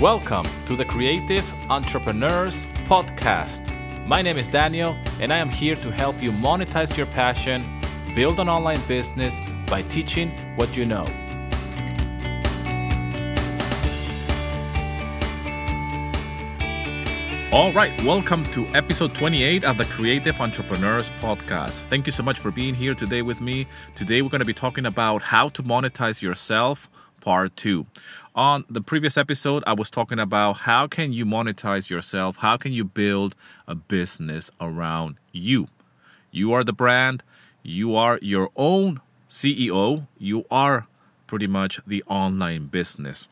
Welcome to the Creative Entrepreneurs Podcast. My name is Daniel, and I am here to help you monetize your passion, build an online business by teaching what you know. All right, welcome to episode 28 of the Creative Entrepreneurs Podcast. Thank you so much for being here today with me. Today, we're going to be talking about how to monetize yourself, part two. On the previous episode, I was talking about how can you monetize yourself? How can you build a business around you? You are the brand, you are your own CEO, you are pretty much the online business.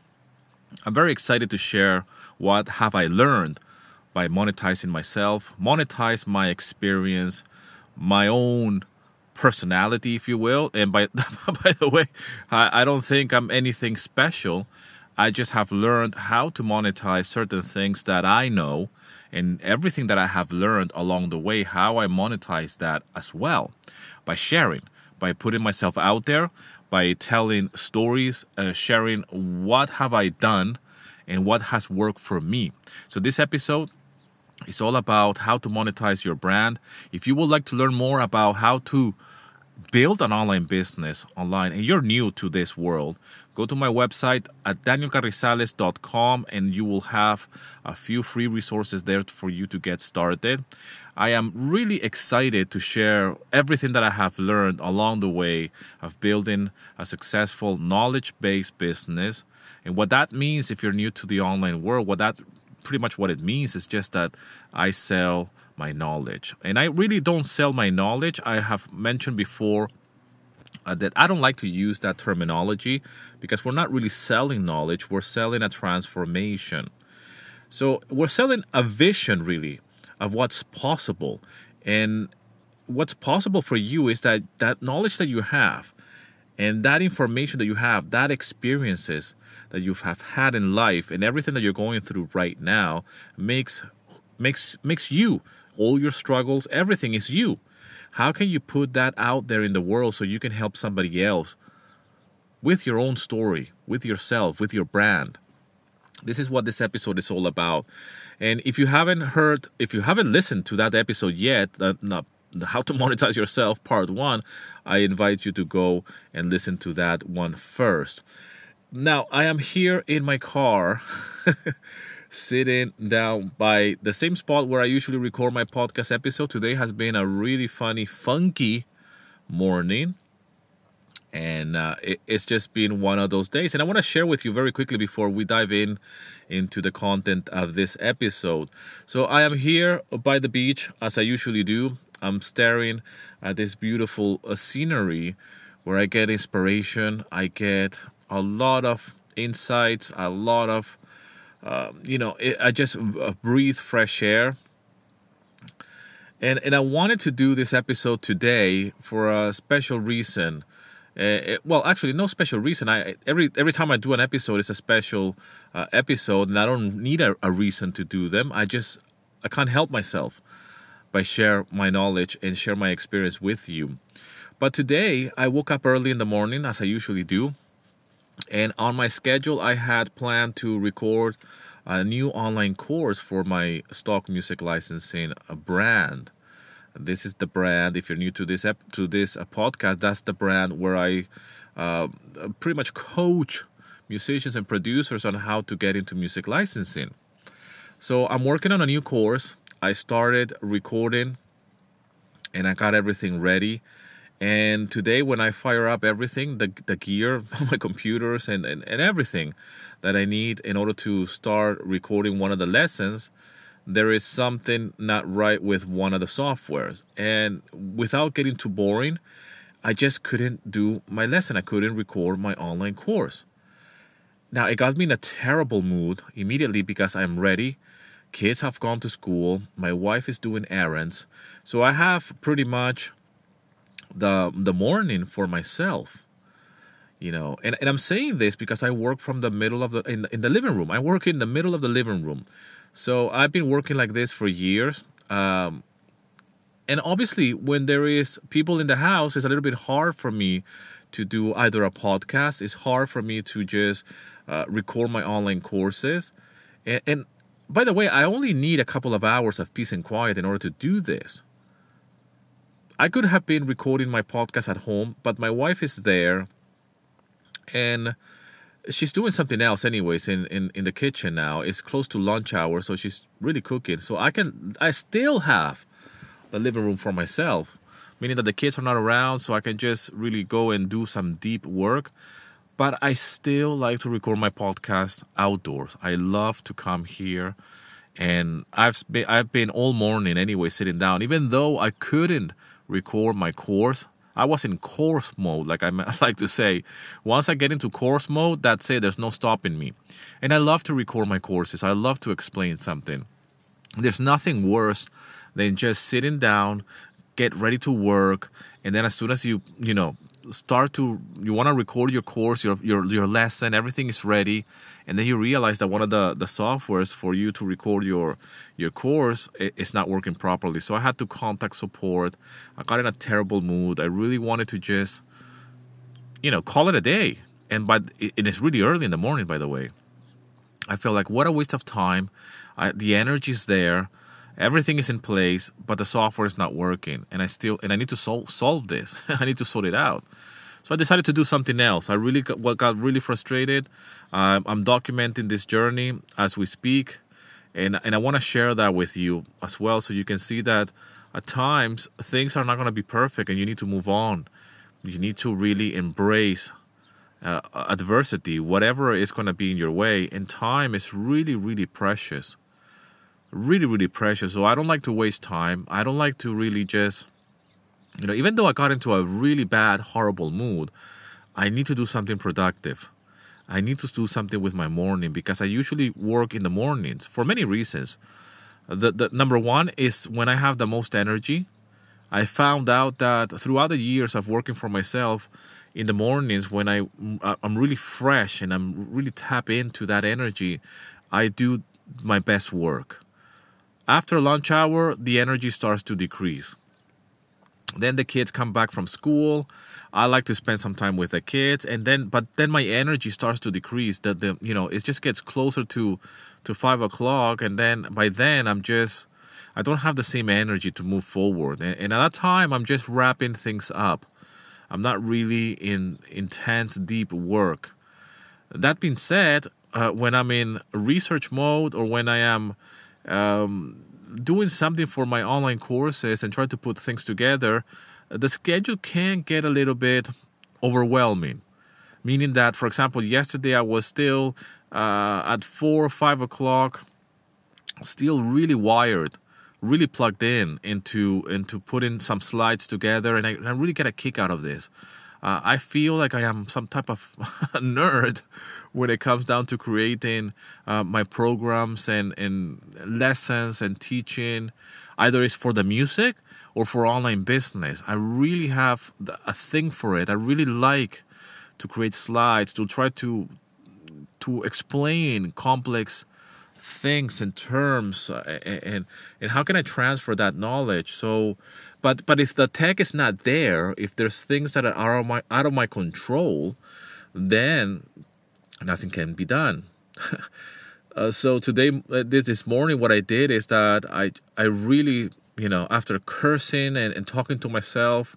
I'm very excited to share what have I learned by monetizing myself, monetize my experience, my own personality, if you will. And by by the way, I, I don't think I'm anything special. I just have learned how to monetize certain things that I know and everything that I have learned along the way, how I monetize that as well by sharing, by putting myself out there, by telling stories, uh, sharing what have I done and what has worked for me. So this episode is all about how to monetize your brand. If you would like to learn more about how to build an online business online and you're new to this world, go to my website at danielcarrizalez.com and you will have a few free resources there for you to get started. I am really excited to share everything that I have learned along the way of building a successful knowledge based business. And what that means, if you're new to the online world, what that pretty much what it means is just that I sell my knowledge. And I really don't sell my knowledge. I have mentioned before uh, that I don't like to use that terminology because we're not really selling knowledge, we're selling a transformation. So we're selling a vision really of what's possible. And what's possible for you is that that knowledge that you have and that information that you have, that experiences that you have had in life and everything that you're going through right now makes makes makes you all your struggles, everything is you. How can you put that out there in the world so you can help somebody else with your own story, with yourself, with your brand? This is what this episode is all about. And if you haven't heard, if you haven't listened to that episode yet, uh, that not how to monetize yourself part 1, I invite you to go and listen to that one first. Now, I am here in my car sitting down by the same spot where I usually record my podcast episode. Today has been a really funny, funky morning. And uh, it, it's just been one of those days. And I want to share with you very quickly before we dive in into the content of this episode. So I am here by the beach as I usually do. I'm staring at this beautiful uh, scenery where I get inspiration. I get a lot of insights, a lot of um, you know, it, I just uh, breathe fresh air. And, and I wanted to do this episode today for a special reason. Uh, it, well, actually, no special reason. I every every time I do an episode, it's a special uh, episode, and I don't need a, a reason to do them. I just I can't help myself by share my knowledge and share my experience with you. But today, I woke up early in the morning, as I usually do, and on my schedule, I had planned to record a new online course for my stock music licensing brand. This is the brand. If you're new to this to this uh, podcast, that's the brand where I uh, pretty much coach musicians and producers on how to get into music licensing. So I'm working on a new course. I started recording, and I got everything ready. And today, when I fire up everything, the, the gear, my computers, and, and, and everything that I need in order to start recording one of the lessons, there is something not right with one of the softwares. And without getting too boring, I just couldn't do my lesson. I couldn't record my online course. Now, it got me in a terrible mood immediately because I'm ready. Kids have gone to school. My wife is doing errands. So I have pretty much the the morning for myself you know? And, and i'm saying this because i work from the middle of the in, in the living room. I work in the middle of the living room. So i've been working like this for years um, and obviously when there is people in the house it's a little bit hard for me to do either a podcast. It's hard for me to just uh, record my online courses. And, and by the way, I only need a couple of hours of peace and quiet in order to do this. I could have been recording my podcast at home, but my wife is there and she's doing something else anyways in, in, in the kitchen now. It's close to lunch hour, so she's really cooking. So I can I still have the living room for myself, meaning that the kids are not around, so I can just really go and do some deep work. But I still like to record my podcast outdoors. I love to come here and I've been I've been all morning anyway sitting down, even though I couldn't record my course. I was in course mode, like I like to say. Once I get into course mode, that's it. There's no stopping me. And I love to record my courses. I love to explain something. There's nothing worse than just sitting down, get ready to work, and then as soon as you you know start to you want to record your course, your your your lesson, everything is ready, and then you realize that one of the the softwares for you to record your your course is not working properly. So i had to contact support. I got in a terrible mood. I really wanted to just you know call it a day. And but it's really early in the morning by the way. I feel like what a waste of time. I, the energy is there everything is in place but the software is not working and i still and i need to sol- solve this i need to sort it out so I decided to do something else. I really got, got really frustrated. Uh, I'm documenting this journey as we speak, and and I want to share that with you as well, so you can see that at times things are not going to be perfect, and you need to move on. You need to really embrace uh, adversity, whatever is going to be in your way. And time is really, really precious. Really, really precious. So I don't like to waste time. I don't like to really just you know, even though I got into a really bad, horrible mood, I need to do something productive. I need to do something with my morning because I usually work in the mornings for many reasons. The, the number one is when I have the most energy. I found out that throughout the years of working for myself, in the mornings when I uh, I'm really fresh and I'm really tap into that energy, I do my best work. After lunch hour, the energy starts to decrease. Then the kids come back from school. I like to spend some time with the kids and then but then my energy starts to decrease. That the you know it just gets closer to to five o'clock and then by then i'm just i don't have the same energy to move forward. And, and at that time i'm just wrapping things up. I'm not really in intense deep work. That being said uh, when i'm in research mode or when i am um, doing something for my online courses and try to put things together, the schedule can get a little bit overwhelming. Meaning that, for example, yesterday I was still uh, at four or five o'clock, still really wired, really plugged in into into putting some slides together, and I, I really get a kick out of this. Uh, I feel like I am some type of nerd when it comes down to creating uh, my programs and, and lessons and teaching. Either it's for the music or for online business. I really have a thing for it. I really like to create slides to try to to explain complex things and terms uh, and and how can I transfer that knowledge so but but if the tech is not there, if there's things that are out of my out of my control, then nothing can be done. uh, so today, uh, this this morning, what I did is that I I really you know after cursing and, and talking to myself.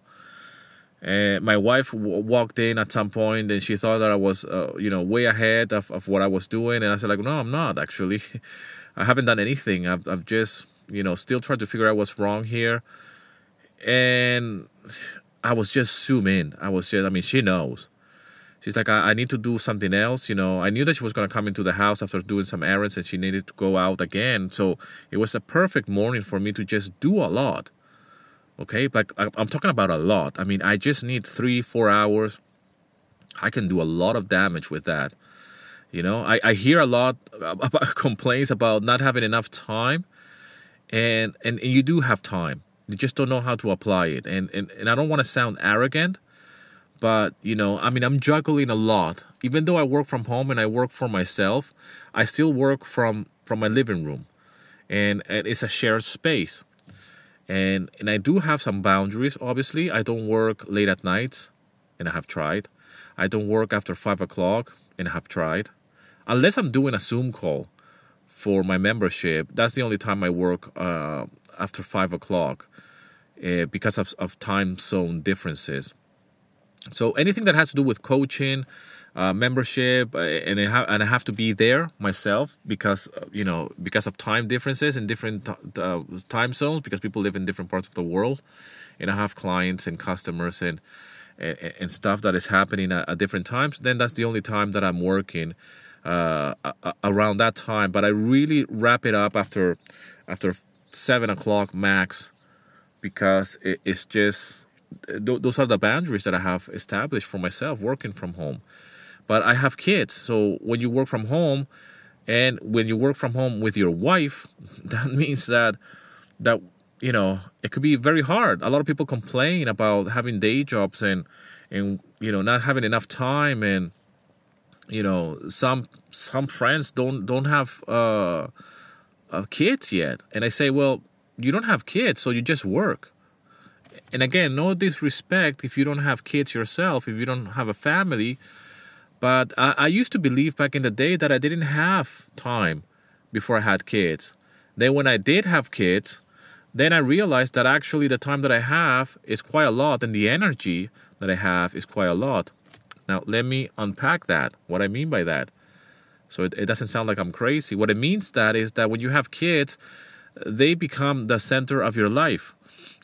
And my wife w- walked in at some point and she thought that I was, uh, you know, way ahead of, of what I was doing. And I said, like, no, I'm not actually. I haven't done anything. I've, I've just, you know, still trying to figure out what's wrong here and I was just zoom in. I was just, I mean, she knows. She's like, I, I need to do something else. You know, I knew that she was going to come into the house after doing some errands and she needed to go out again. So it was a perfect morning for me to just do a lot. Okay. Like, I'm talking about a lot. I mean, I just need three, four hours. I can do a lot of damage with that. You know, I, I hear a lot about complaints about not having enough time. And, and, and you do have time you just don't know how to apply it. And and, and I don't want to sound arrogant, but you know, I mean, I'm juggling a lot. Even though I work from home and I work for myself, I still work from from my living room, and, and it's a shared space. And and I do have some boundaries. Obviously, I don't work late at night, and I have tried. I don't work after five o'clock, and I have tried, unless I'm doing a Zoom call for my membership, that's the only time I work uh, after five o'clock uh, because of, of time zone differences. So anything that has to do with coaching, uh, membership, uh, and I have and I have to be there myself because uh, you know because of time differences in different t- uh, time zones because people live in different parts of the world, and I have clients and customers and and, and stuff that is happening at, at, different times. Then that's the only time that I'm working uh, around that time. But I really wrap it up after after seven o'clock max because it, it's just those are the boundaries that I have established for myself working from home. But I have kids, so when you work from home, and when you work from home with your wife, that means that that you know it could be very hard. A lot of people complain about having day jobs and and you know not having enough time and you know some some friends don't don't have uh, uh, kids yet and i say well you don't have kids so you just work and again no disrespect if you don't have kids yourself if you don't have a family but I, I used to believe back in the day that I didn't have time before I had kids. Then when I did have kids, then I realized that actually the time that I have is quite a lot and the energy that I have is quite a lot. Now, let me unpack that, what I mean by that. So it, it doesn't sound like I'm crazy. What it means that is that when you have kids, they become the center of your life,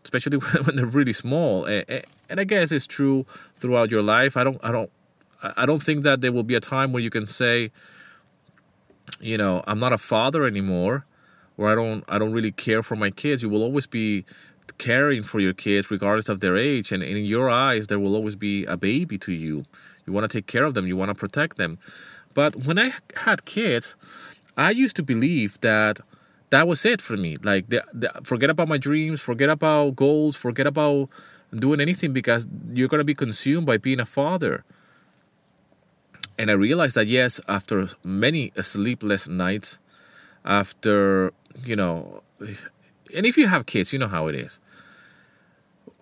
especially when they're really small. And, I guess it's true throughout your life. I don't, I don't I don't think that there will be a time where you can say, you know, I'm not a father anymore, or I don't I don't really care for my kids. You will always be caring for your kids regardless of their age, and in your eyes, there will always be a baby to you. You want to take care of them. You want to protect them. But when I had kids, I used to believe that that was it for me. Like, the, the, forget about my dreams, forget about goals, forget about doing anything because you're going to be consumed by being a father and I realized that yes, after many sleepless nights, after you know, and if you have kids, you know how it is.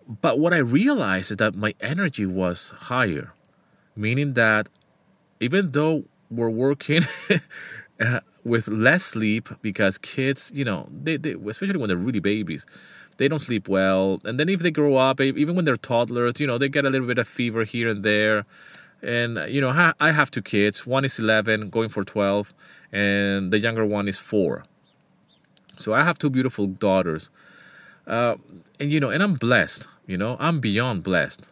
But what I realized is that my energy was higher, meaning that even though we're working with less sleep because kids, you know, they, they especially when they're really babies, they don't sleep well, and then if they grow up, even when they're toddlers, you know, they get a little bit of fever here and there. And you know i have two kids. One is 11 going for 12 and the younger one is 4 so i have two beautiful daughters. Uh, and you know and i'm blessed you know i'm beyond blessed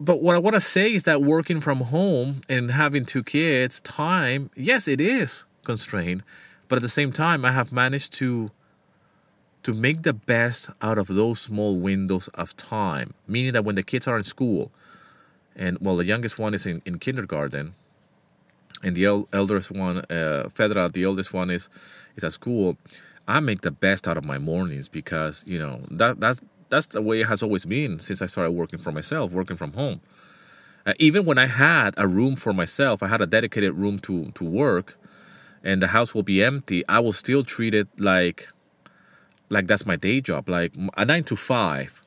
but what i want to say is that working from home and having two kids time yes it is constrained but at the same time i have managed to to make the best out of those small windows of time meaning that when the kids are in school and well, the youngest one is in, in kindergarten, and the el- eldest one, uh, Fedra, the oldest one is is at school. I make the best out of my mornings because you know that that's that's the way it has always been since I started working for myself, working from home. Uh, even when I had a room for myself, I had a dedicated room to to work, and the house will be empty. I will still treat it like like that's my day job, like a nine to five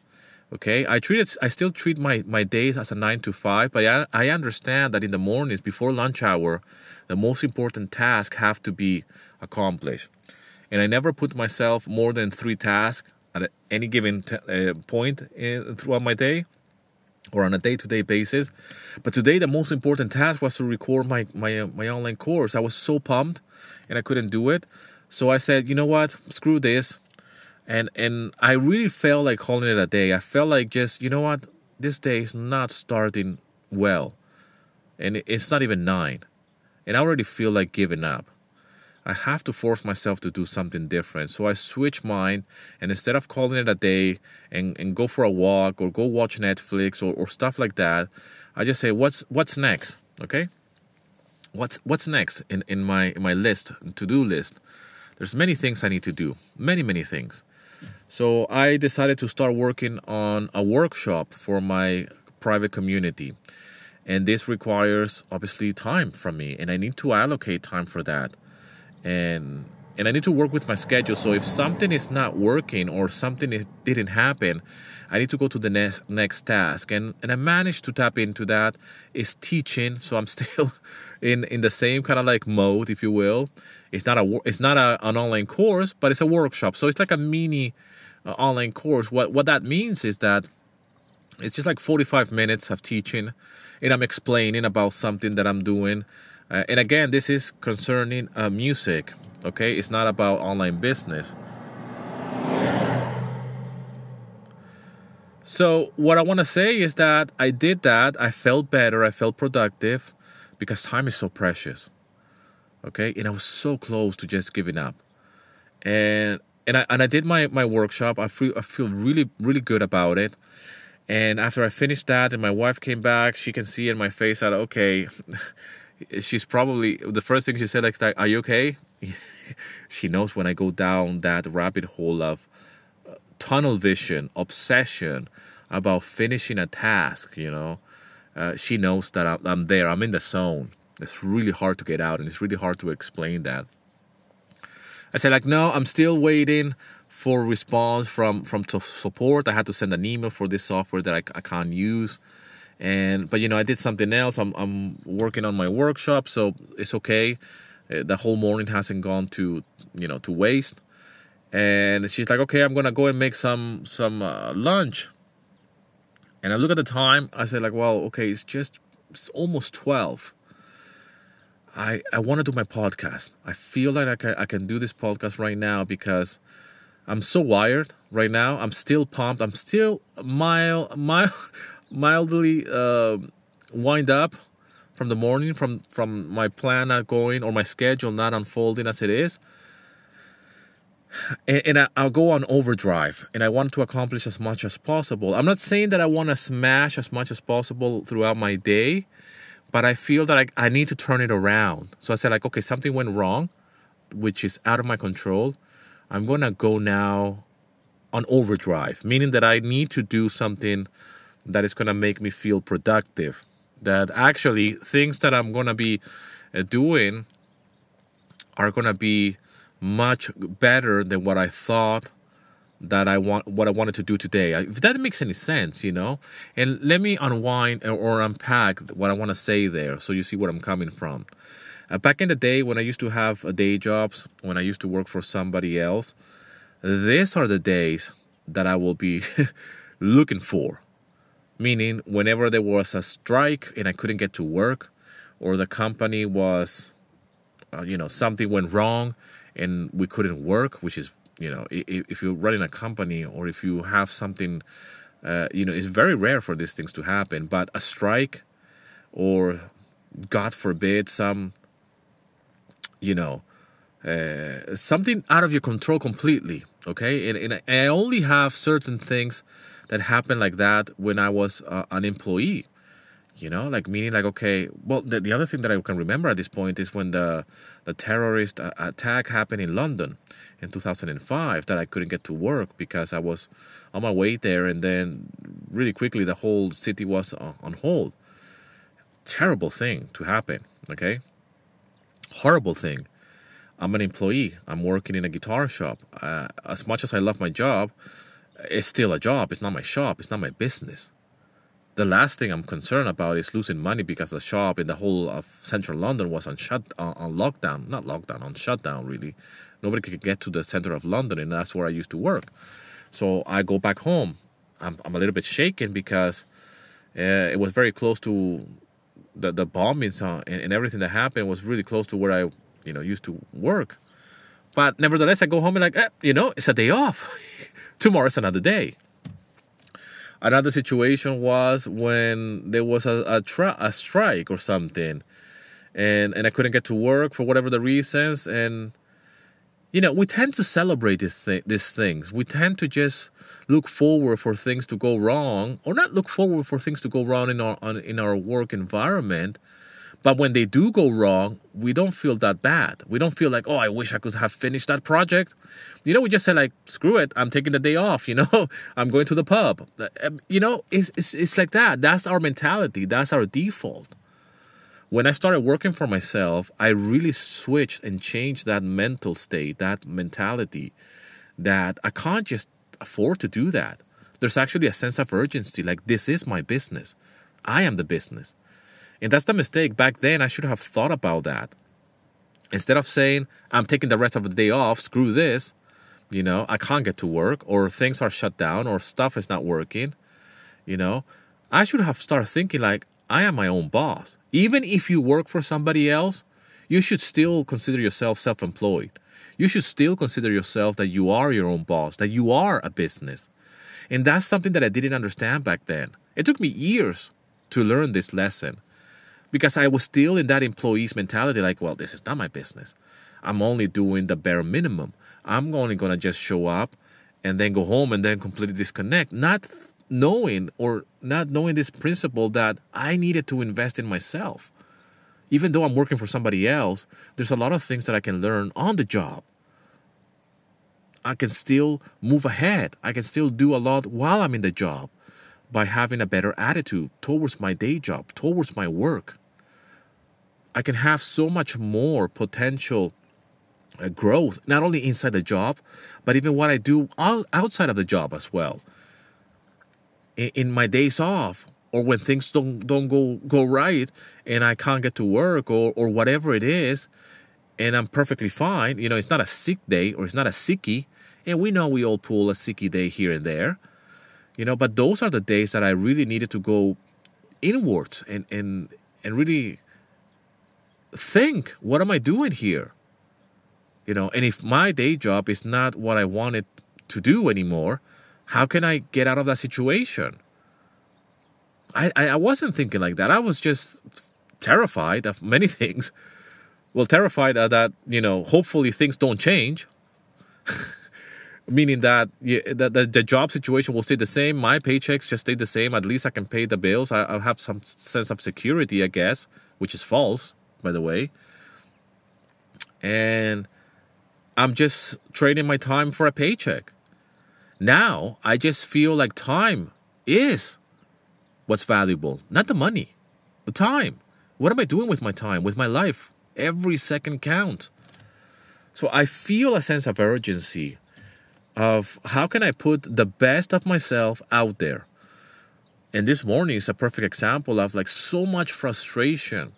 okay i treat it i still treat my, my days as a 9 to 5 but I, I understand that in the mornings before lunch hour the most important tasks have to be accomplished and i never put myself more than three tasks at any given t- uh, point in, throughout my day or on a day-to-day basis. But today the most important task was to record my, my, uh, my online course. I was so pumped and i couldn't do it. So i said you know what? Screw this. And and I really felt like calling it a day. I felt like just you know what, this day is not starting well, and it's not even nine, and I already feel like giving up. I have to force myself to do something different. So I switch mine, and instead of calling it a day and, and go for a walk or go watch Netflix or, or stuff like that, I just say what's what's next, okay? What's what's next in, in my in my list to do list? There's many things I need to do, many many things. So I decided to start working on a workshop for my private community. And this requires obviously time from me, and I need to allocate time for that. And and I need to work with my schedule. So if something is not working or something is, didn't happen, I need to go to the next next task. And and I managed to tap into that. Is teaching, so I'm still in in the same kind of like mode, if you will. It's not a it's not a, an online course, but it's a workshop. So it's like a mini uh, online course. What what that means is that it's just like 45 minutes of teaching, and I'm explaining about something that I'm doing. Uh, and again, this is concerning uh, music. Okay, it's not about online business. So what I want to say is that I did that. I felt better. I felt productive because time is so precious. Okay, and I was so close to just giving up. And and I and I did my my workshop. I feel I feel really really good about it. And after I finished that, and my wife came back, she can see in my face that okay, she's probably the first thing she said like, "Are you okay?" she knows when I go down that rabbit hole of uh, tunnel vision, obsession about finishing a task. You know, uh, she knows that I'm, there. I'm in the zone. It's really hard to get out, and it's really hard to explain that. I said like, no, I'm still waiting for response from from support. I had to send an email for this software that I, I can't use, and but you know I did something else. I'm I'm working on my workshop, so it's okay. Uh, the whole morning hasn't gone to you know to waste. And she's like, okay, I'm gonna go and make some some uh, lunch. And I look at the time. I said like, well, okay, it's just it's almost twelve. I, I want to do my podcast. I feel like I can, I can do this podcast right now because I'm so wired right now. I'm still pumped. I'm still mile mild, mildly uh, wind up from the morning, from from my plan not going or my schedule not unfolding as it is. And, and I, I'll go on overdrive, and I want to accomplish as much as possible. I'm not saying that I want to smash as much as possible throughout my day, but I feel that I, I need to turn it around. So I said, like, okay, something went wrong, which is out of my control I'm to go now on overdrive, meaning that I need to do something that is going to make me feel productive. That actually things that I'm going to be uh, doing are going to be much better than what I thought that I want what I wanted to do today. If that makes any sense, you know. And let me unwind or unpack what I want to say there so you see where I'm coming from. Uh, back in the day when I used to have uh, day jobs, when I used to work for somebody else, these are the days that I will be looking for. Meaning, whenever there was a strike and I couldn't get to work, or the company was, uh, you know, something went wrong and we couldn't work, which is, you know, if, if you're running a company or if you have something, uh, you know, it's very rare for these things to happen. But a strike or, God forbid, some you know, uh, something out of your control completely. Okay, and, and I only have certain things that happened like that when I was uh, an employee. You know, like meaning like okay. Well, the, the other thing that I can remember at this point is when the the terrorist attack happened in London in 2005 that I couldn't get to work because I was on my way there, and then really quickly the whole city was on hold. Terrible thing to happen. Okay, horrible thing. I'm an employee. I'm working in a guitar shop. Uh, as much as I love my job, it's still a job. It's not my shop. It's not my business. The last thing I'm concerned about is losing money because the shop in the whole of central London was on shut on, on lockdown. Not lockdown, on shutdown. Really, nobody could get to the center of London, and that's where I used to work. So I go back home. I'm, I'm a little bit shaken because uh, it was very close to the the bombings uh, and, and everything that happened was really close to where I you know used to work. But nevertheless, I go home and like, eh, you know, it's a day off. Tomorrow's another day. Another situation was when there was a a, a strike or something, and and I couldn't get to work for whatever the reasons. And you know, we tend to celebrate these th- these things. We tend to just look forward for things to go wrong or not look forward for things to go wrong in our in our work environment but when they do go wrong we don't feel that bad. We don't feel like oh i wish i could have finished that project. You know we just say like screw it i'm taking the day off you know? I'm going to the pub. Um, you know it's, it's, it's like that. That's our mentality. That's our default. When I started working for myself, I really switched and changed that mental state, that mentality that I can't just afford to do that. There's actually a sense of urgency like, this is my business. I am the business. And that's the mistake. Back then, I should have thought about that. Instead of saying, I'm taking the rest of the day off, screw this, you know, I can't get to work, or things are shut down, or stuff is not working, you know, I should have started thinking like, I am my own boss. Even if you work for somebody else, you should still consider yourself self employed. You should still consider yourself that you are your own boss, that you are a business. And that's something that I didn't understand back then. It took me years to learn this lesson because I was still in that employee's mentality like, well, this is not my business. I'm only doing the bare minimum. I'm only going to just show up and then go home and then completely disconnect, not knowing or not knowing this principle that I needed to invest in myself. Even though I'm working for somebody else, there's a lot of things that I can learn on the job. I can still move ahead. I can still do a lot while I'm in the job by having a better attitude towards my day job, towards my work. I can have so much more potential uh, growth, not only inside the job, but even what I do outside of the job as well. In, my days off, or when things don't don't go go right, and I can't get to work, or or whatever it is, and I'm perfectly fine. You know, it's not a sick day, or it's not a sicky, and we know we all pull a sicky day here and there you know but those are the days that i really needed to go inwards and and and really think what am i doing here? You know and if my day job is not what i wanted to do anymore how can i get out of that situation? I i, wasn't thinking like that. I was just terrified of many things. Well terrified that you know hopefully things don't change meaning that the, the, the job situation will stay the same. My paychecks just stay the same. At least i can pay the bills. I, i'll have some sense of security i guess which is false by the way. And i'm just trading my time for a paycheck. Now i just feel like time is what's valuable not the money the time. What am i doing with my time with my life? Every second counts. So i feel a sense of urgency of how can I put the best of myself out there. And this morning is a perfect example of like so much frustration.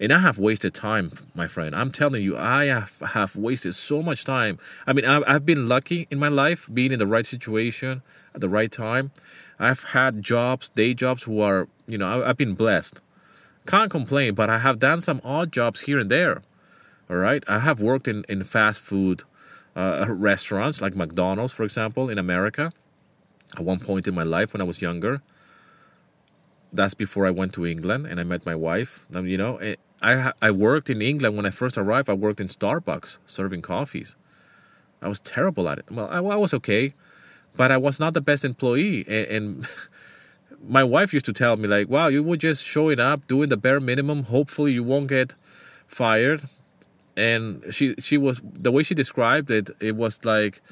And I have wasted time, my friend. I'm telling you, I have, have wasted so much time. I mean, I've, I've been lucky in my life, being in the right situation at the right time. I've had jobs, day jobs, who are, you know, I've been blessed. Can't complain, but I have done some odd jobs here and there. All right. I have worked in, in fast food uh, restaurants like McDonald's, for example, in America. At one point in my life when I was younger, that's before I went to England and I met my wife. Um, you know, eh, I I worked in England when I first arrived. I worked in Starbucks serving coffees. I was terrible at it. Well, I, I was okay, but I was not the best employee. And, and my wife used to tell me like, "Wow, you were just showing up, doing the bare minimum. Hopefully, you won't get fired." And she she was the way she described it it was like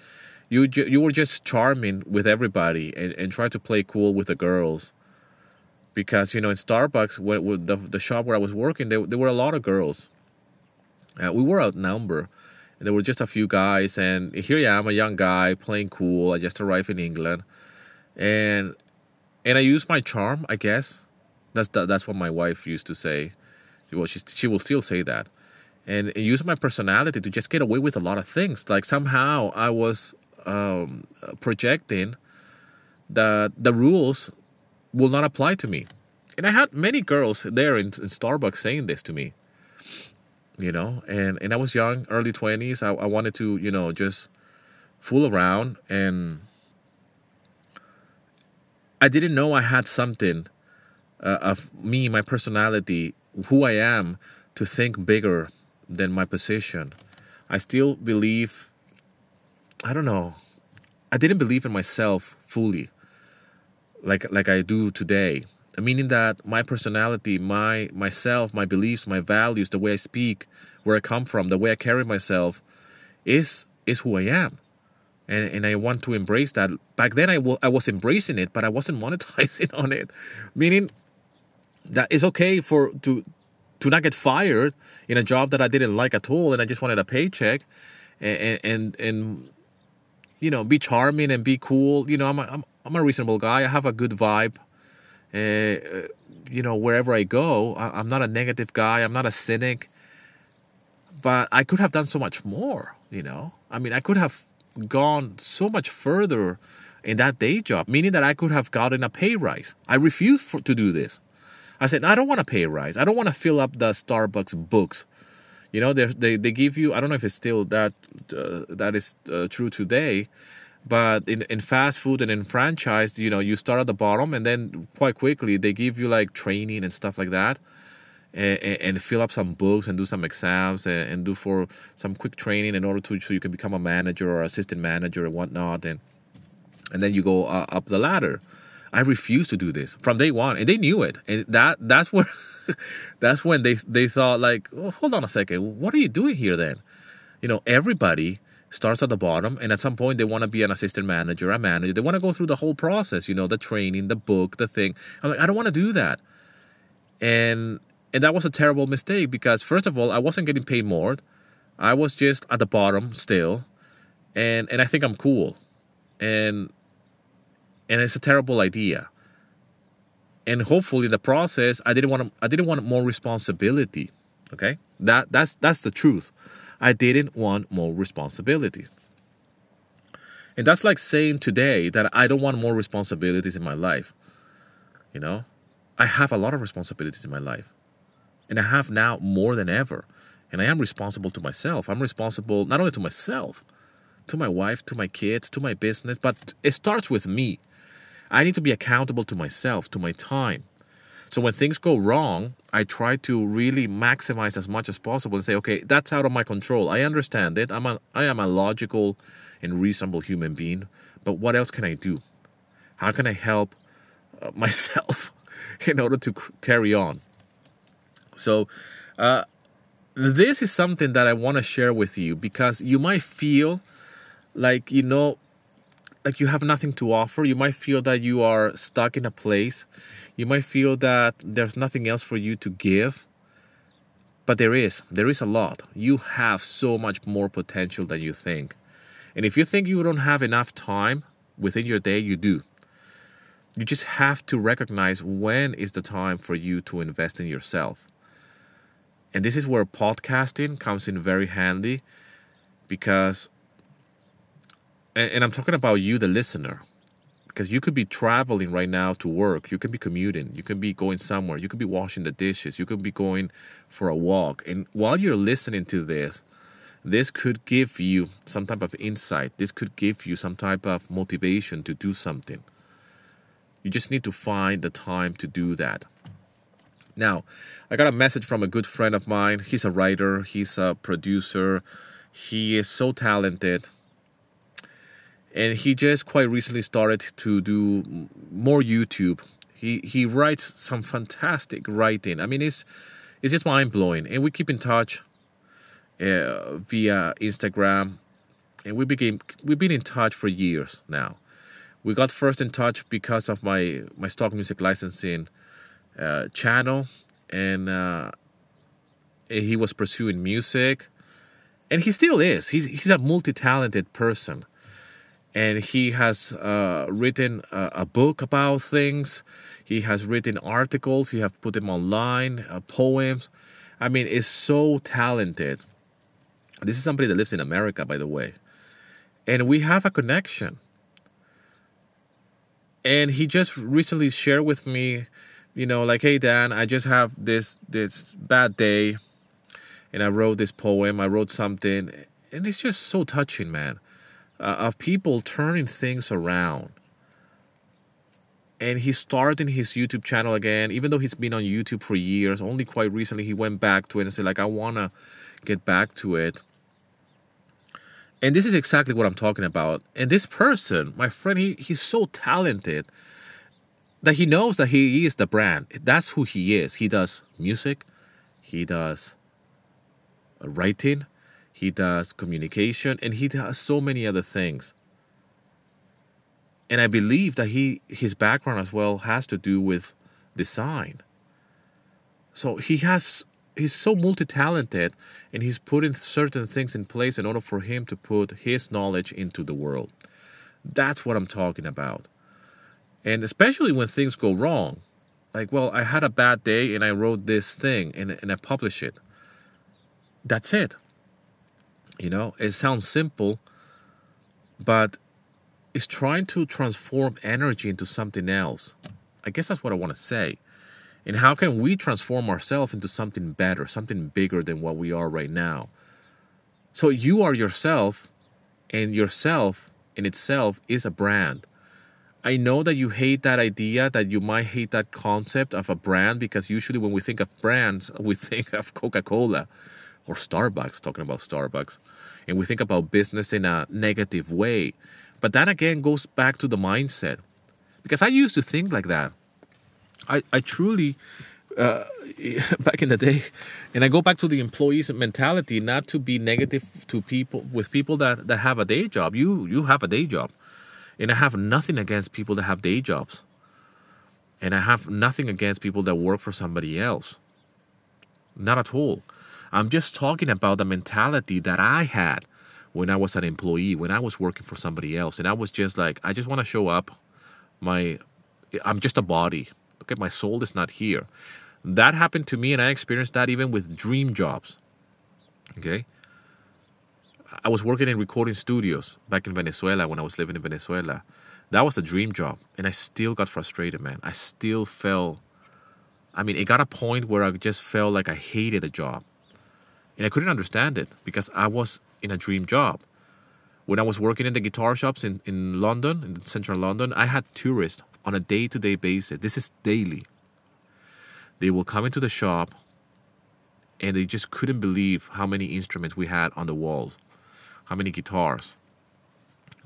you you were just charming with everybody and, and trying to play cool with the girls. Because you know in starbucks when, the, the shop where i was working there, there were a lot of girls. Uh, we were outnumbered. And there were just a few guys and here i am a young guy playing cool. I just arrived in england. And and i used my charm i guess. That's that's what my wife used to say. Well she, she will still say that and use my personality to just get away with a lot of things. Like somehow I was um, projecting that the rules will not apply to me. And I had many girls there in, in Starbucks saying this to me, you know, and, and I was young, early 20s. I, I wanted to, you know, just fool around. And I didn't know I had something uh, of me, my personality, who I am, to think bigger than my position. I still believe, I don't know, I didn't believe in myself fully like like I do today. Meaning that my personality, my myself, my beliefs, my values, the way I speak, where I come from, the way I carry myself, is is who I am, and and I want to embrace that. Back then, I, w- I was embracing it, but I wasn't monetizing on it. Meaning that it's okay for to to not get fired in a job that I didn't like at all, and I just wanted a paycheck, and and and you know, be charming and be cool. You know, I'm a, I'm, I'm a reasonable guy. I have a good vibe. Uh, you know, wherever I go, I, I'm not a negative guy. I'm not a cynic. But I could have done so much more. You know, I mean, I could have gone so much further in that day job, meaning that I could have gotten a pay rise. I refused for, to do this. I said, I don't want to pay a rise. I don't want to fill up the Starbucks books. You know, they they give you. I don't know if it's still that uh, that is uh, true today, but in, in fast food and in franchise, you know, you start at the bottom and then quite quickly they give you like training and stuff like that. And, and, fill up some books and do some exams and, and, do for some quick training in order to so you can become a manager or assistant manager and whatnot and and then you go uh, up the ladder I refused to do this from day one, and they knew it. And that that's where that's when they they thought like, oh, hold on a second, what are you doing here then? You know, everybody starts at the bottom, and at some point they want to be an assistant manager, a manager. They want to go through the whole process. You know, the training, the book, the thing. I'm like, I don't want to do that. And and that was a terrible mistake because first of all, I wasn't getting paid more. I was just at the bottom still, and and I think I'm cool, and and it's a terrible idea. And hopefully, in the process, I didn't want I didn't want more responsibility. Okay, that that's that's the truth. I didn't want more responsibilities. And that's like saying today that I don't want more responsibilities in my life. You know, I have a lot of responsibilities in my life. And I have now more than ever. And I am responsible to myself. I'm responsible not only to myself, to my wife, to my kids, to my business, but it starts with me. I need to be accountable to myself, to my time. So when things go wrong, I try to really maximize as much as possible and say, okay, that's out of my control. I understand it. I'm a, I am a logical and reasonable human being, but what else can I do? How can I help uh, myself in order to carry on? So, uh, this is something that I want to share with you because you might feel like, you know, like you have nothing to offer. You might feel that you are stuck in a place. You might feel that there's nothing else for you to give. But there is. There is a lot. You have so much more potential than you think. And if you think you don't have enough time within your day, you do. You just have to recognize when is the time for you to invest in yourself. And this is where podcasting comes in very handy because and, and I'm talking about you, the listener, because you could be traveling right now to work, you could be commuting, you could be going somewhere, you could be washing the dishes, you could be going for a walk. And while you're listening to this, this could give you some type of insight. This could give you some type of motivation to do something. You just need to find the time to do that. Now, I got a message from a good friend of mine. He's a writer, he's a producer, he is so talented and he just quite recently started to do more YouTube. He he writes some fantastic writing. I mean, it's it's just mind blowing, and we keep in touch uh, via Instagram, and we became we've been in touch for years now. We got first in touch because of my my stock music licensing uh, channel, and uh, he was pursuing music, and he still is. He's he's a multi talented person and he has uh, written a, a, book about things. He has written articles. He have put them online, uh, poems. I mean, it's so talented. This is somebody that lives in America, by the way, and we have a connection. And he just recently shared with me, you know, like, hey Dan, I just have this this bad day, and I wrote this poem. I wrote something, and it's just so touching, man uh, of people turning things around. And he's starting his YouTube channel again, even though he's been on YouTube for years. Only quite recently he went back to it and said, like, I wanna get back to it. And this is exactly what I'm talking about. And this person, my friend, he, he's so talented that he knows that he is the brand. That's who he is. He does music, he does writing, he does communication, and he does so many other things. And I believe that he his background as well has to do with design. So he has he's so multi-talented and he's putting certain things in place in order for him to put his knowledge into the world. That's what I'm talking about. And especially when things go wrong. Like, well, I had a bad day and I wrote this thing and, and I publish it. That's it. You know, it sounds simple, but it's trying to transform energy into something else. I guess that's what I want to say. And how can we transform ourselves into something better, something bigger than what we are right now? So you are yourself, and yourself in itself is a brand. I know that you hate that idea, that you might hate that concept of a brand because usually when we think of brands, we think of Coca Cola or Starbucks, talking about Starbucks, and we think about business in a negative way. But that again goes back to the mindset because I used to think like that. I, I truly, uh, back in the day, and I go back to the employees mentality, not to be negative to people with people that, that have a day job. You you have a day job, and I have nothing against people that have day jobs, and I have nothing against people that work for somebody else. Not at all. I'm just talking about the mentality that I had when I was an employee, when I was working for somebody else, and I was just like, I just want to show up. My, I'm just a body. Okay, my soul is not here. That happened to me, and I experienced that even with dream jobs. Okay. I was working in recording studios back in Venezuela when I was living in Venezuela. That was a dream job, and I still got frustrated, man. I still felt, I mean, it got a point where I just felt like I hated the job. And I couldn't understand it because I was in a dream job. When I was working in the guitar shops in, in London, in central London, I had tourists on a day to day basis. This is daily. They will come into the shop and they just couldn't believe how many instruments we had on the walls, how many guitars.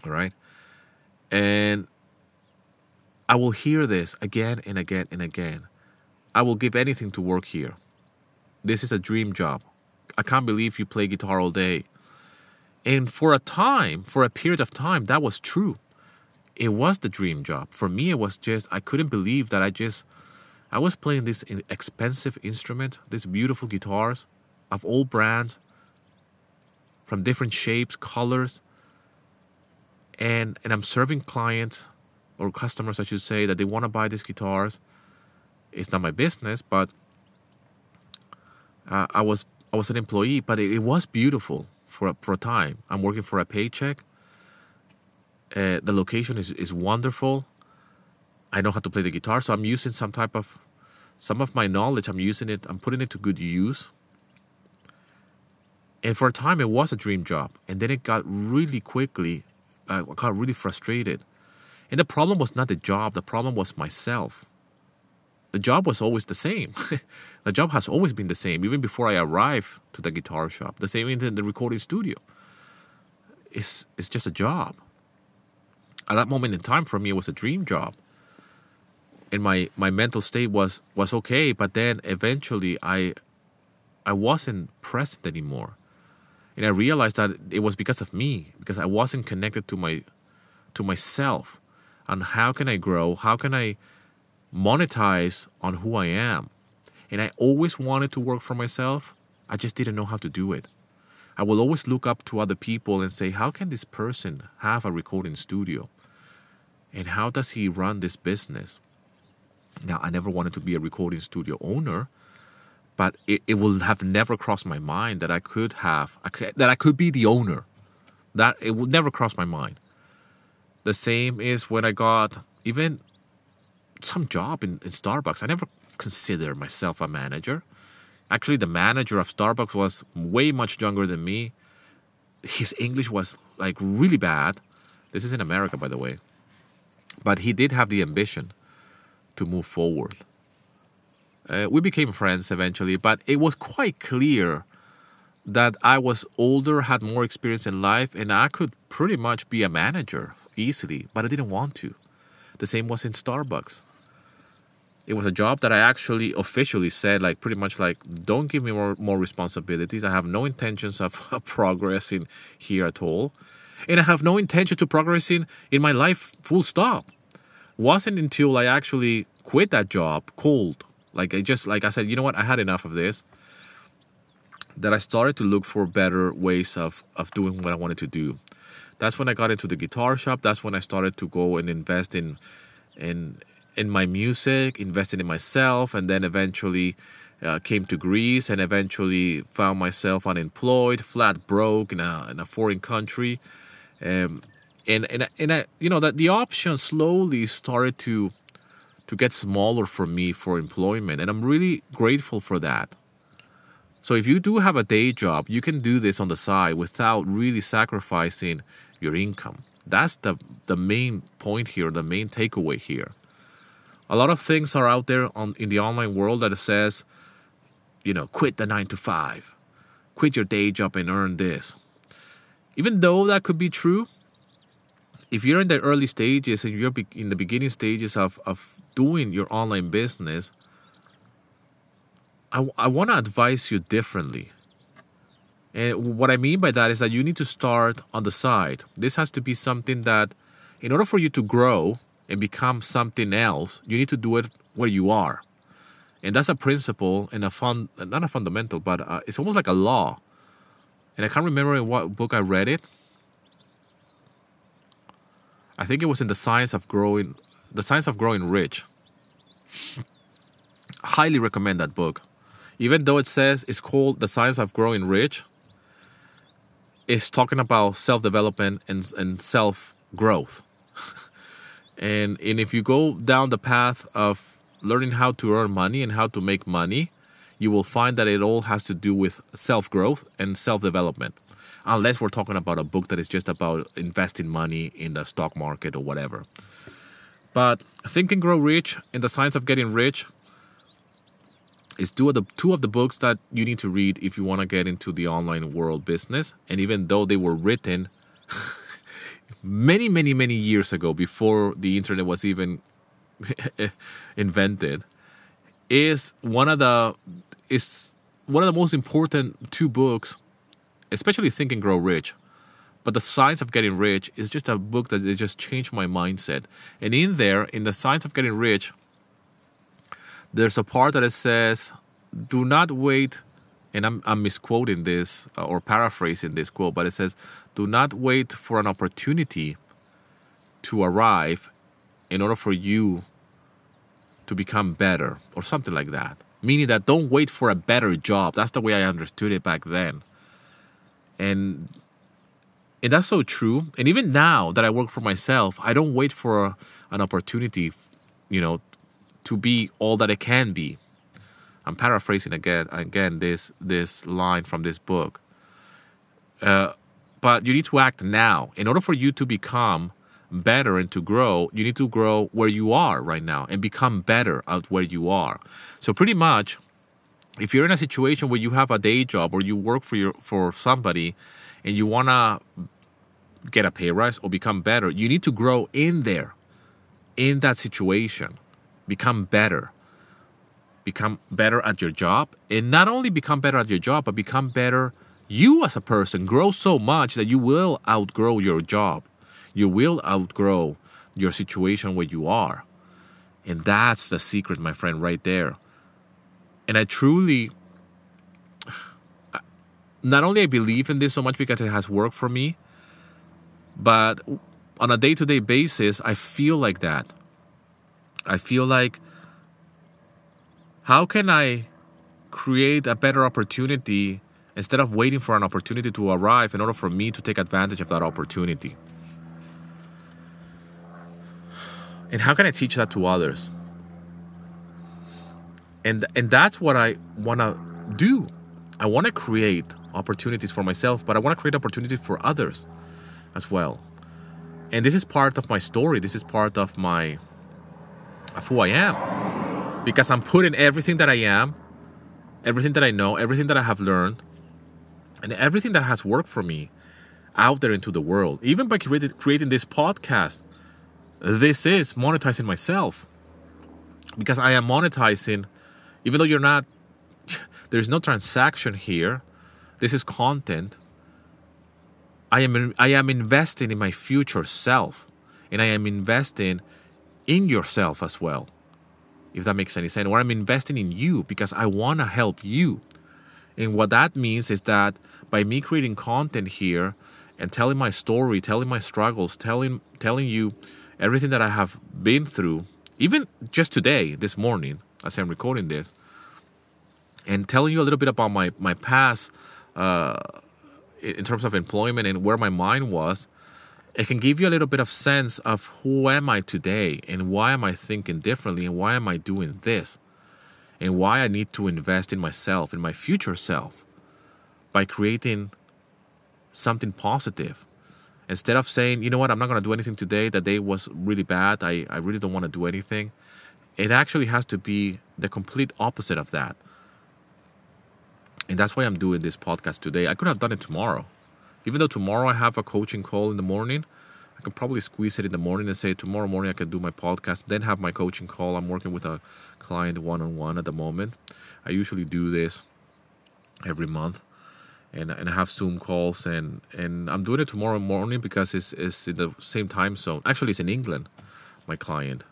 All right. And I will hear this again and again and again. I will give anything to work here. This is a dream job. I can't believe you play guitar all day. And for a time, for a period of time, that was true it was the dream job. For me, it was just, I couldn't believe that I just, I was playing this expensive instrument, these beautiful guitars of all brands, from different shapes, colors, and and I'm serving clients or customers, I should say, that they want to buy these guitars. It's not my business, but uh, I was I was an employee, but it, it was beautiful for a, for a time. I'm working for a paycheck uh, the location is, is wonderful. I know how to play the guitar, so I'm using some type of some of my knowledge. I'm using it. I'm putting it to good use. And for a time, it was a dream job, and then it got really quickly. I uh, got really frustrated, and the problem was not the job. The problem was myself. The job was always the same. the job has always been the same, even before I arrived to the guitar shop. The same in the recording studio. It's it's just a job at that moment in time for me it was a dream job and my my mental state was was okay but then eventually i i wasn't present anymore and i realized that it was because of me because i wasn't connected to my to myself and how can i grow how can i monetize on who i am and i always wanted to work for myself i just didn't know how to do it I will always look up to other people and say, how can this person have a recording studio? And how does he run this business? Now, I never wanted to be a recording studio owner, but it, it will have never crossed my mind that I could have, that I could be the owner. That it would never cross my mind. The same is when I got even some job in, in Starbucks. I never considered myself a manager. Actually, the manager of Starbucks was way much younger than me. His English was like really bad. This is in America, by the way. But he did have the ambition to move forward. Uh, we became friends eventually, but it was quite clear that I was older, had more experience in life, and I could pretty much be a manager easily, but I didn't want to. The same was in Starbucks it was a job that I actually officially said, like pretty much like, don't give me more more responsibilities. I have no intentions of progressing here at all, and I have no intention to progressing in my life. Full stop. Wasn't until I actually quit that job cold. Like I just like I said, you know what? I had enough of this. that I started to look for better ways of, of doing what I wanted to do. That's when I got into the guitar shop. That's when I started to go and invest in in in my music, invested in myself, and then eventually uh, came to Greece and eventually found myself unemployed, flat broke in a, in a foreign country. Um, and and and I, you know that the options slowly started to to get smaller for me for employment, and I'm really grateful for that. So if you do have a day job, you can do this on the side without really sacrificing your income. That's the the main point here, the main takeaway here. A lot of things are out there on in the online world that says, you know, quit the 9 to 5. Quit your day job and earn this. Even though that could be true, if you're in the early stages and you're in the beginning stages of, of doing your online business, I, I want to advise you differently. And what I mean by that is that you need to start on the side. This has to be something that, in order for you to grow and become something else, you need to do it where you are. And that's a principle and a fun, not a fundamental, but uh, it's almost like a law. And I can't remember in what book I read it. I think it was in the science of growing, the science of growing rich. Highly recommend that book. Even though it says it's called the science of growing rich, it's talking about self development and, and self growth. And and if you go down the path of learning how to earn money and how to make money, you will find that it all has to do with self growth and self development. Unless we're talking about a book that is just about investing money in the stock market or whatever. But Think and Grow Rich and the Science of Getting Rich is two of the two of the books that you need to read if you want to get into the online world business. And even though they were written many, many, many years ago, before the internet was even invented, is one of the is one of the most important two books, especially Think and Grow Rich. But the Science of Getting Rich is just a book that it just changed my mindset. And in there, in the Science of Getting Rich, there's a part that it says, "Do not wait," and I'm, I'm misquoting this uh, or paraphrasing this quote, but it says, "Do not wait for an opportunity to arrive in order for you to become better," or something like that. Meaning that don't wait for a better job. That's the way I understood it back then, and and that's so true. And even now that I work for myself, I don't wait for an opportunity, you know, to be all that I can be. I'm paraphrasing again again this this line from this book. Uh, but you need to act now. In order for you to become better and to grow, you need to grow where you are right now and become better at where you are. So pretty much, if you're in a situation where you have a day job or you work for your for somebody, and you wanna get a pay rise or become better, you need to grow in there, in that situation become better become better at your job and not only become better at your job but become better you as a person grow so much that you will outgrow your job. You will outgrow your situation where you are. And that's the secret my friend right there. And i truly not only i believe in this so much because it has worked for me but on a day-to-day basis i feel like that. I feel like how can I create a better opportunity instead of waiting for an opportunity to arrive in order for me to take advantage of that opportunity? And how can I teach that to others? And and that's what I want to do. I want to create opportunities for myself, but I want to create opportunities for others as well. And this is part of my story. This is part of my of who I am. Because I'm putting everything that I am, everything that I know, everything that I have learned, and everything that has worked for me out there into the world. Even by creating, creating this podcast, this is monetizing myself. Because I am monetizing, even though you're not, there's no transaction here, this is content. I am, I am investing in my future self, and I am investing in yourself as well, if that makes any sense. Or I'm investing in you because I want to help you. And what that means is that by me creating content here and telling my story, telling my struggles, telling telling you everything that I have been through, even just today, this morning, as I'm recording this, and telling you a little bit about my my past uh, in terms of employment and where my mind was, it can give you a little bit of sense of who am I today and why am I thinking differently and why am I doing this and why I need to invest in myself, in my future self, by creating something positive. Instead of saying, you know what, I'm not going to do anything today, the day was really bad, I, I really don't want to do anything, it actually has to be the complete opposite of that. And that's why I'm doing this podcast today. I could have done it tomorrow. Even though tomorrow I have a coaching call in the morning, I could probably squeeze it in the morning and say tomorrow morning I could do my podcast, then have my coaching call. I'm working with a client one on one at the moment. I usually do this every month. And, and I have Zoom calls and, and I'm doing it tomorrow morning because it's, it's in the same time zone. Actually, it's in England, my client.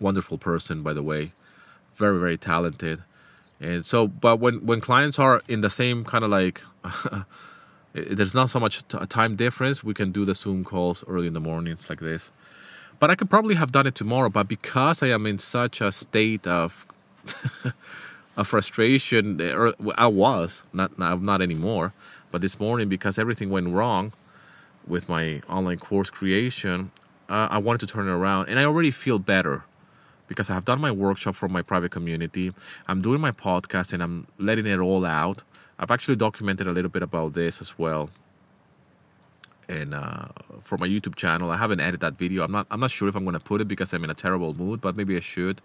Wonderful person, by the way. Very, very talented. And so, but when, when clients are in the same kind of like there's not so much a time difference. We can do the Zoom calls early in the mornings like this. But I could probably have done it tomorrow. But because I am in such a state of of frustration, or I was not not anymore. But this morning, because everything went wrong with my online course creation, uh, I wanted to turn it around, and I already feel better because I have done my workshop for my private community. I'm doing my podcast, and I'm letting it all out I've actually documented a little bit about this as well. And uh, for my YouTube channel, I haven't edited that video. I'm not. I'm not sure if I'm going to put it because I'm in a terrible mood, but maybe I should,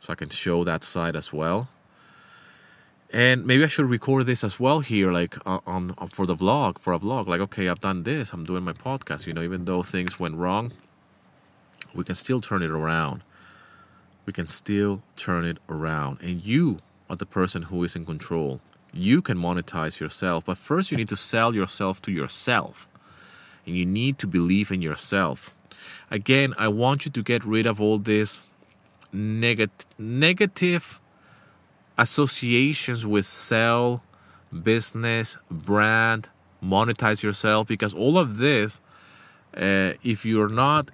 so I can show that side as well. And maybe I should record this as well here, like on, on for the vlog, for a vlog. Like, okay, I've done this. I'm doing my podcast. You know, even though things went wrong, we can still turn it around. We can still turn it around, and you are the person who is in control you can monetize yourself. But first, you need to sell yourself to yourself. And you need to believe in yourself. Again, I want you to get rid of all this negat- negative associations with sell, business, brand, monetize yourself, because all of this, uh, if you're not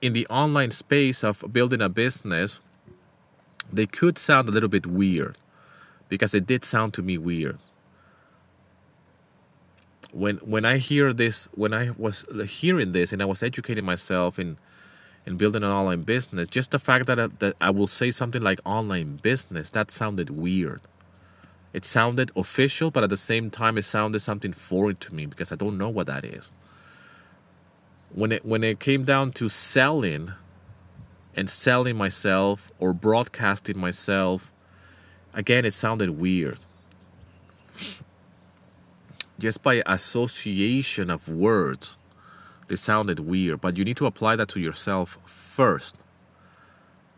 in the online space of building a business, they could sound a little bit weird because it did sound to me weird. When when I hear this, when I was hearing this, and I was educating myself in in building an online business, just the fact that I, that I will say something like online business, that sounded weird. It sounded official, but at the same time, it sounded something foreign to me because I don't know what that is. When it when it came down to selling and selling myself or broadcasting myself Again, it sounded weird. Just by association of words, they sounded weird, but you need to apply that to yourself first.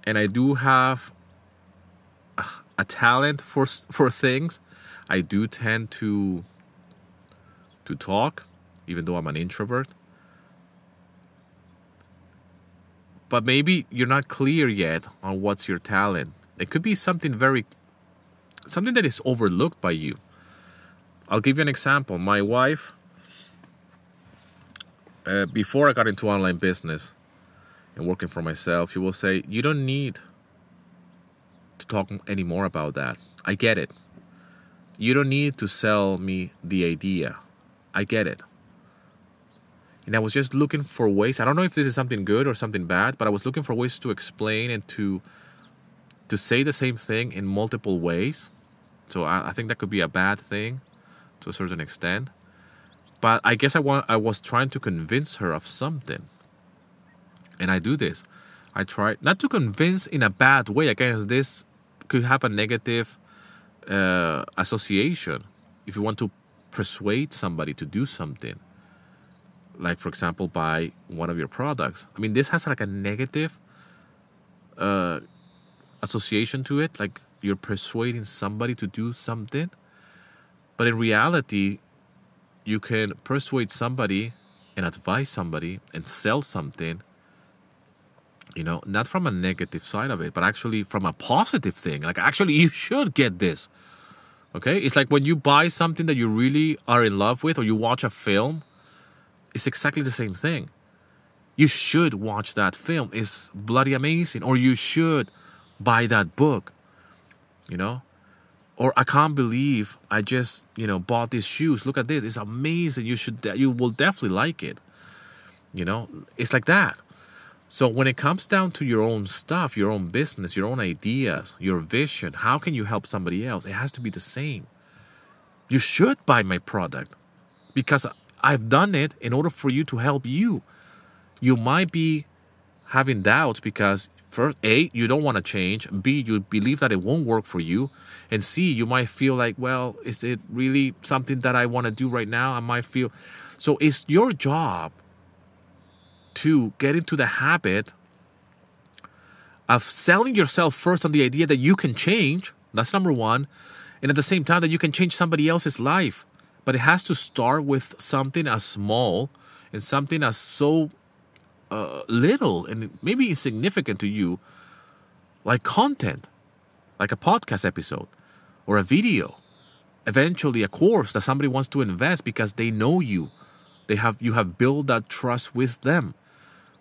And I do have a talent for for things. I do tend to to talk, even though I'm an introvert. But maybe you're not clear yet on what's your talent. It could be something very something that is overlooked by you. I'll give you an example. My wife, uh, before I got into online business and working for myself, she will say, You don't need to talk anymore about that. I get it. You don't need to sell me the idea. I get it. And I was just looking for ways. I don't know if this is something good or something bad, but I was looking for ways to explain and to to say the same thing in multiple ways so I, I think that could be a bad thing to a certain extent. But I guess I I was trying to convince her of something. And I do this. I try not to convince in a bad way. Guess this could have a negative uh, association. If you want to persuade somebody to do something, like for example, buy one of your products. I mean, this has like a negative uh, association to it. Like you're persuading somebody to do something. But in reality, you can persuade somebody and advise somebody and sell something, you know, not from a negative side of it, but actually from a positive thing. Like, actually, you should get this. Okay? It's like when you buy something that you really are in love with or you watch a film, it's exactly the same thing. You should watch that film. It's bloody amazing. Or you should buy that book. You know? Or I can't believe I just, you know, bought these shoes. Look at this. It's amazing. You should you will definitely like it. You know? It's like that. So when it comes down to your own stuff, your own business, your own ideas, your vision, how can you help somebody else? It has to be the same. You should buy my product because I've done it in order for you to help you. You might be having doubts because first A, you don't want to change, B, you believe that it won't work for you, and C, you might feel like, well, is it really something that I want to do right now? I might feel so it's your job to get into the habit of selling yourself first on the idea that you can change. That's number one. And at the same time, that you can change somebody else's life. But it has to start with something as small and something as so uh, little and maybe insignificant to you, like content, like a podcast episode or a video. Eventually, a course that somebody wants to invest because they know you. They have you have built that trust with them.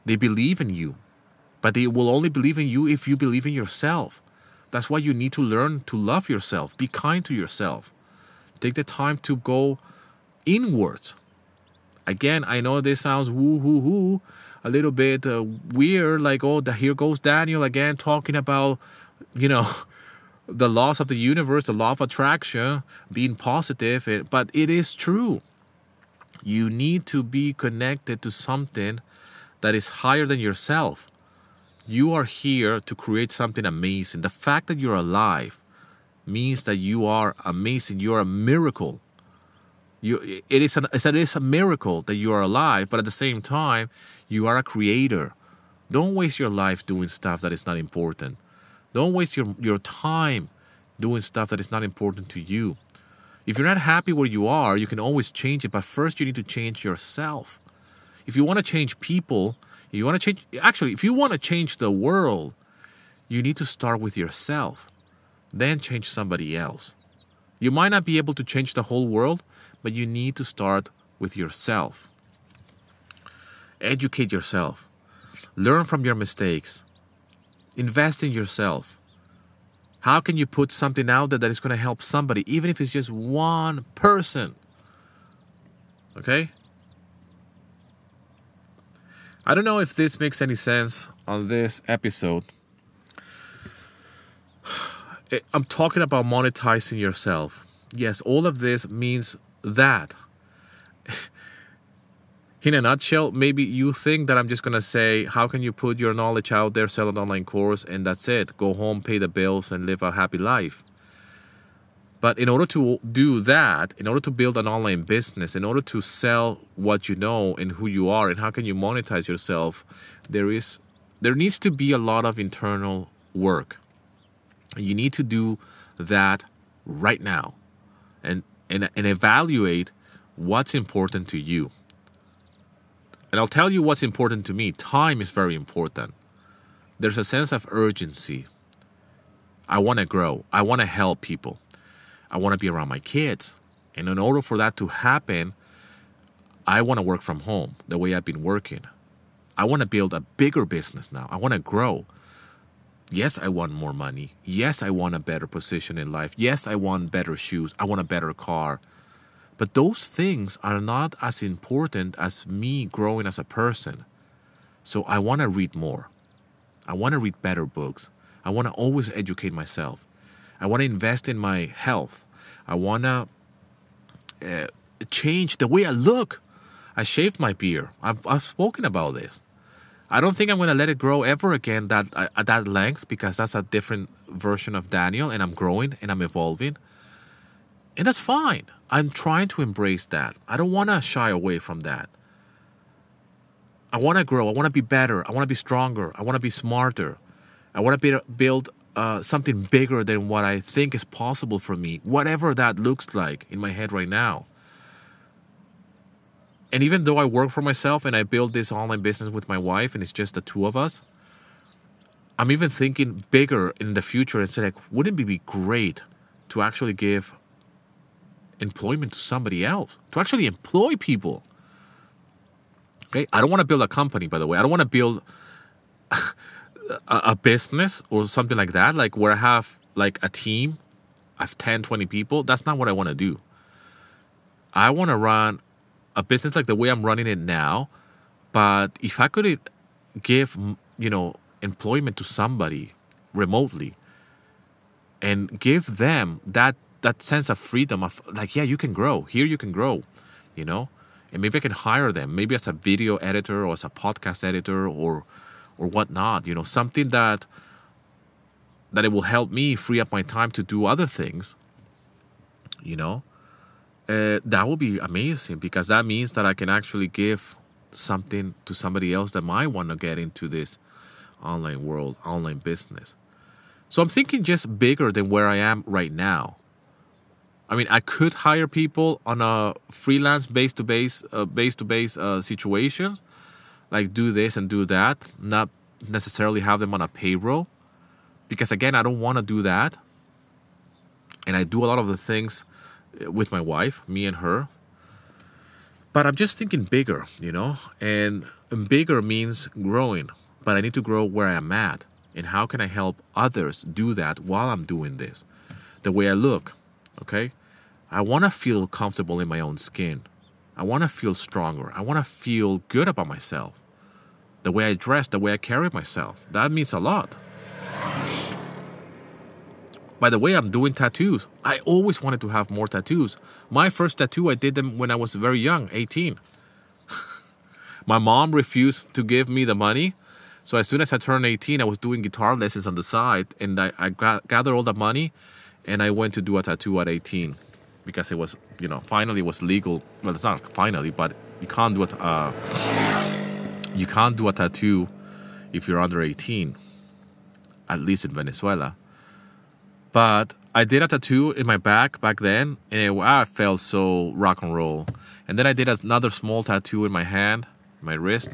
They believe in you, but they will only believe in you if you believe in yourself. That's why you need to learn to love yourself. Be kind to yourself. Take the time to go inwards. Again, I know this sounds woo hoo hoo, a little bit uh, weird. Like, oh, the, here goes Daniel again talking about, you know, the laws of the universe, the law of attraction, being positive. But it is true. You need to be connected to something that is higher than yourself. You are here to create something amazing. The fact that you're alive means that you are amazing. You are a miracle. You, it, is an, it is a miracle that you are alive, but at the same time, you are a creator. Don't waste your life doing stuff that is not important. Don't waste your, your time doing stuff that is not important to you. If you're not happy where you are, you can always change it, but first you need to change yourself if you want to change people, you want to change, actually, if you want to change the world, you need to start with yourself, then change somebody else. You might not be able to change the whole world, but you need to start with yourself. Educate yourself, learn from your mistakes, invest in yourself. How can you put something out there that is going to help somebody, even if it's just one person? Okay? I don't know if this makes any sense on this episode. Eh, I'm talking about monetizing yourself. Yes, all of this means that. In a nutshell, maybe you think that I'm just gonna say, how can you put your knowledge out there, sell an online course, and that's it? Go home, pay the bills, and live a happy life. But in order to do that, in order to build an online business, in order to sell what you know and who you are and how can you monetize yourself, there is there needs to be a lot of internal work. You need to do that right now and and, and evaluate what's important to you. And I'll tell you what's important to me. Time is very important. There's a sense of urgency. I want to grow. I want to help people. I want to be around my kids. And in order for that to happen, I want to work from home the way I've been working. I want to build a bigger business now. I want to grow. Yes, I want more money. Yes, I want a better position in life. Yes, I want better shoes. I want a better car. But those things are not as important as me growing as a person. So I want to read more. I want to read better books. I want to always educate myself. I want to invest in my health. I want to uh, change the way I look. I shaved my beard. I've, I've spoken about this. I don't think I'm going to let it grow ever again that uh, at that length because that's a different version of Daniel and I'm growing and I'm evolving. And that's fine. I'm trying to embrace that. I don't want to shy away from that. I want to grow. I want to be better. I want to be stronger. I want to be smarter. I want to build uh, something bigger than what I think is possible for me, whatever that looks like in my head right now. And even though I work for myself and I build this online business with my wife and it's just the two of us, I'm even thinking bigger in the future and say like, wouldn't it be great to actually give employment to somebody else, to actually employ people. Okay, I don't want to build a company, by the way. I don't want to build a, a business or something like that, like where I have like a team, I have 10, 20 people. That's not what I want to do. I want to run a business like the way I'm running it now, but if I could give, you know, employment to somebody remotely and give them that that sense of freedom of like yeah you can grow. Here you can grow you know? And maybe i can hire them maybe as a video editor or as a podcast editor or or whatnot you know something that that it will help me free up my time to do other things you know uh, that will be amazing because that means that i can actually give something to somebody else that might want to get into this online world online business so i'm thinking just bigger than where i am right now I mean, I could hire people on a freelance base to base, base to base situation, like do this and do that, not necessarily have them on a payroll, because again, I don't want to do that. And I do a lot of the things uh, with my wife, me and her. But I'm just thinking bigger, you know, and bigger means growing. But I need to grow where I'm at, and how can I help others do that while I'm doing this? The way I look, okay? I want to feel comfortable in my own skin. I want to feel stronger. I want to feel good about myself. The way I dress, the way I carry myself. That means a lot. By the way, I'm doing tattoos. I always wanted to have more tattoos. My first tattoo, I did them when I was very young, 18. my mom refused to give me the money. So as soon as I turned 18, I was doing guitar lessons on the side and I, I gathered all the money and I went to do a tattoo at 18 because it was, you know, finally was legal. Well, it's not finally, but you can't do it. Uh, you can't do a tattoo if you're under 18, at least in Venezuela. But I did a tattoo in my back back then, and it, I felt so rock and roll. And then I did another small tattoo in my hand, my wrist.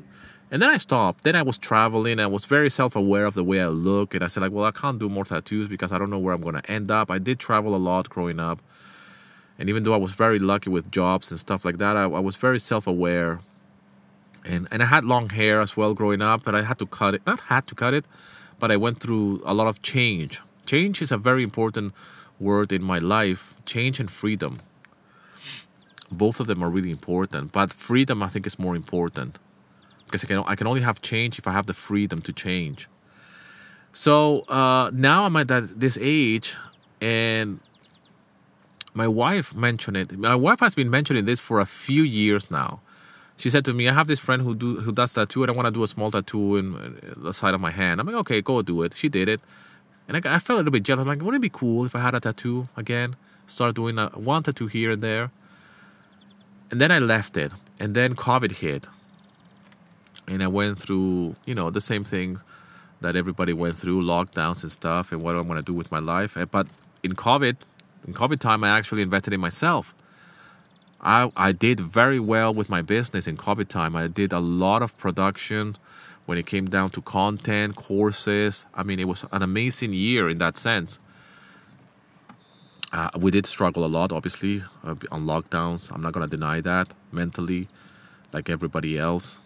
And then I stopped. Then I was traveling. I was very self-aware of the way I look, and I said like, well, I can't do more tattoos because I don't know where I'm gonna end up. I did travel a lot growing up, and even though I was very lucky with jobs and stuff like that, I, I was very self-aware. And and I had long hair as well growing up, but I had to cut it. Not had to cut it, but I went through a lot of change. Change is a very important word in my life. Change and freedom. Both of them are really important, but freedom I think is more important because I can I can only have change if I have the freedom to change. So uh, now I'm at that, this age, and my wife mentioned it. My wife has been mentioning this for a few years now. She said to me, "I have this friend who do who does tattoo, and I want to do a small tattoo in the side of my hand." I'm like, "Okay, go do it." She did it, and I, I felt a little bit jealous. I'm like, "Wouldn't it be cool if I had a tattoo again? Start doing a, one tattoo here and there." And then I left it, and then COVID hit, and I went through, you know, the same thing that everybody went through, lockdowns and stuff, and what I'm going to do with my life. Eh, but in COVID, in COVID time, I actually invested in myself. I, I did very well with my business in COVID time. I did a lot of production when it came down to content, courses. I mean, it was an amazing year in that sense. Uh, we did struggle a lot, obviously, uh, on lockdowns. I'm not to deny that mentally, like everybody else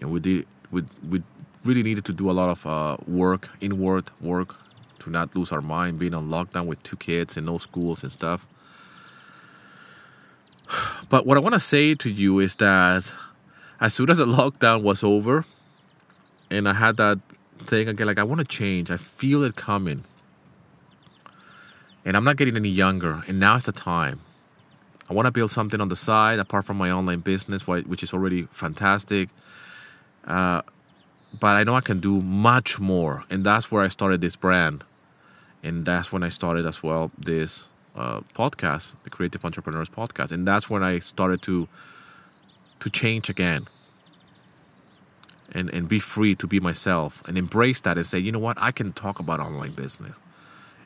and we did we we really needed to do a lot of uh, work, inward work, to not lose our mind, being on lockdown with two kids and no schools and stuff. But what I want to say to you is that as soon as the lockdown was over, and I had that thing again, like I want to change. I feel it coming, and I'm not getting any younger. And now is the time. I want to build something on the side apart from my online business, which is already fantastic. Uh, but I know I can do much more, and that's where I started this brand, and that's when I started as well this uh, podcast, the Creative Entrepreneurs Podcast, and that's when I started to to change again, and and be free to be myself, and embrace that, and say, you know what, I can talk about online business,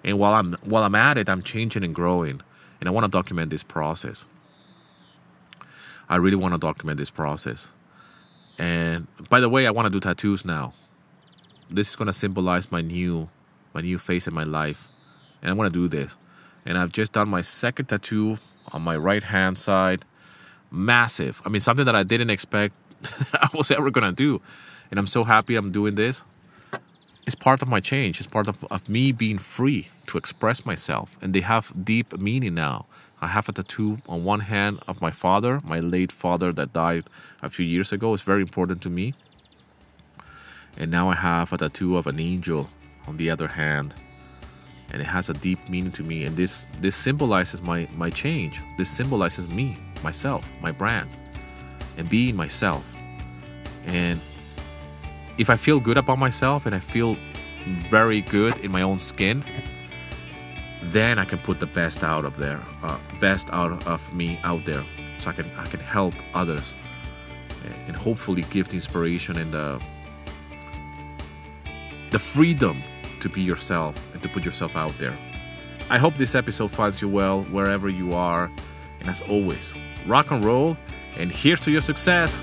and while I'm while I'm at it, I'm changing and growing, and I want to document this process. I really want to document this process and by the way, I want to do tattoos now. This is gonna symbolize my new, my new face in my life, and I want to do this. And I've just done my second tattoo on my right hand side. Massive. I mean, something that I didn't expect I was ever gonna do. And I'm so happy I'm doing this. It's part of my change. It's part of, of me being free to express myself. And they have deep meaning now. I have a tattoo on one hand of my father, my late father that died a few years ago. It's very important to me. And now I have a tattoo of an angel on the other hand. And it has a deep meaning to me. And this this symbolizes my, my change. This symbolizes me, myself, my brand, and being myself. And if I feel good about myself and I feel very good in my own skin, then I can put the best out of there, uh, best out of me out there, so I can I can help others, and hopefully give the inspiration and the the freedom to be yourself and to put yourself out there. I hope this episode finds you well wherever you are, and as always, rock and roll, and here's to your success.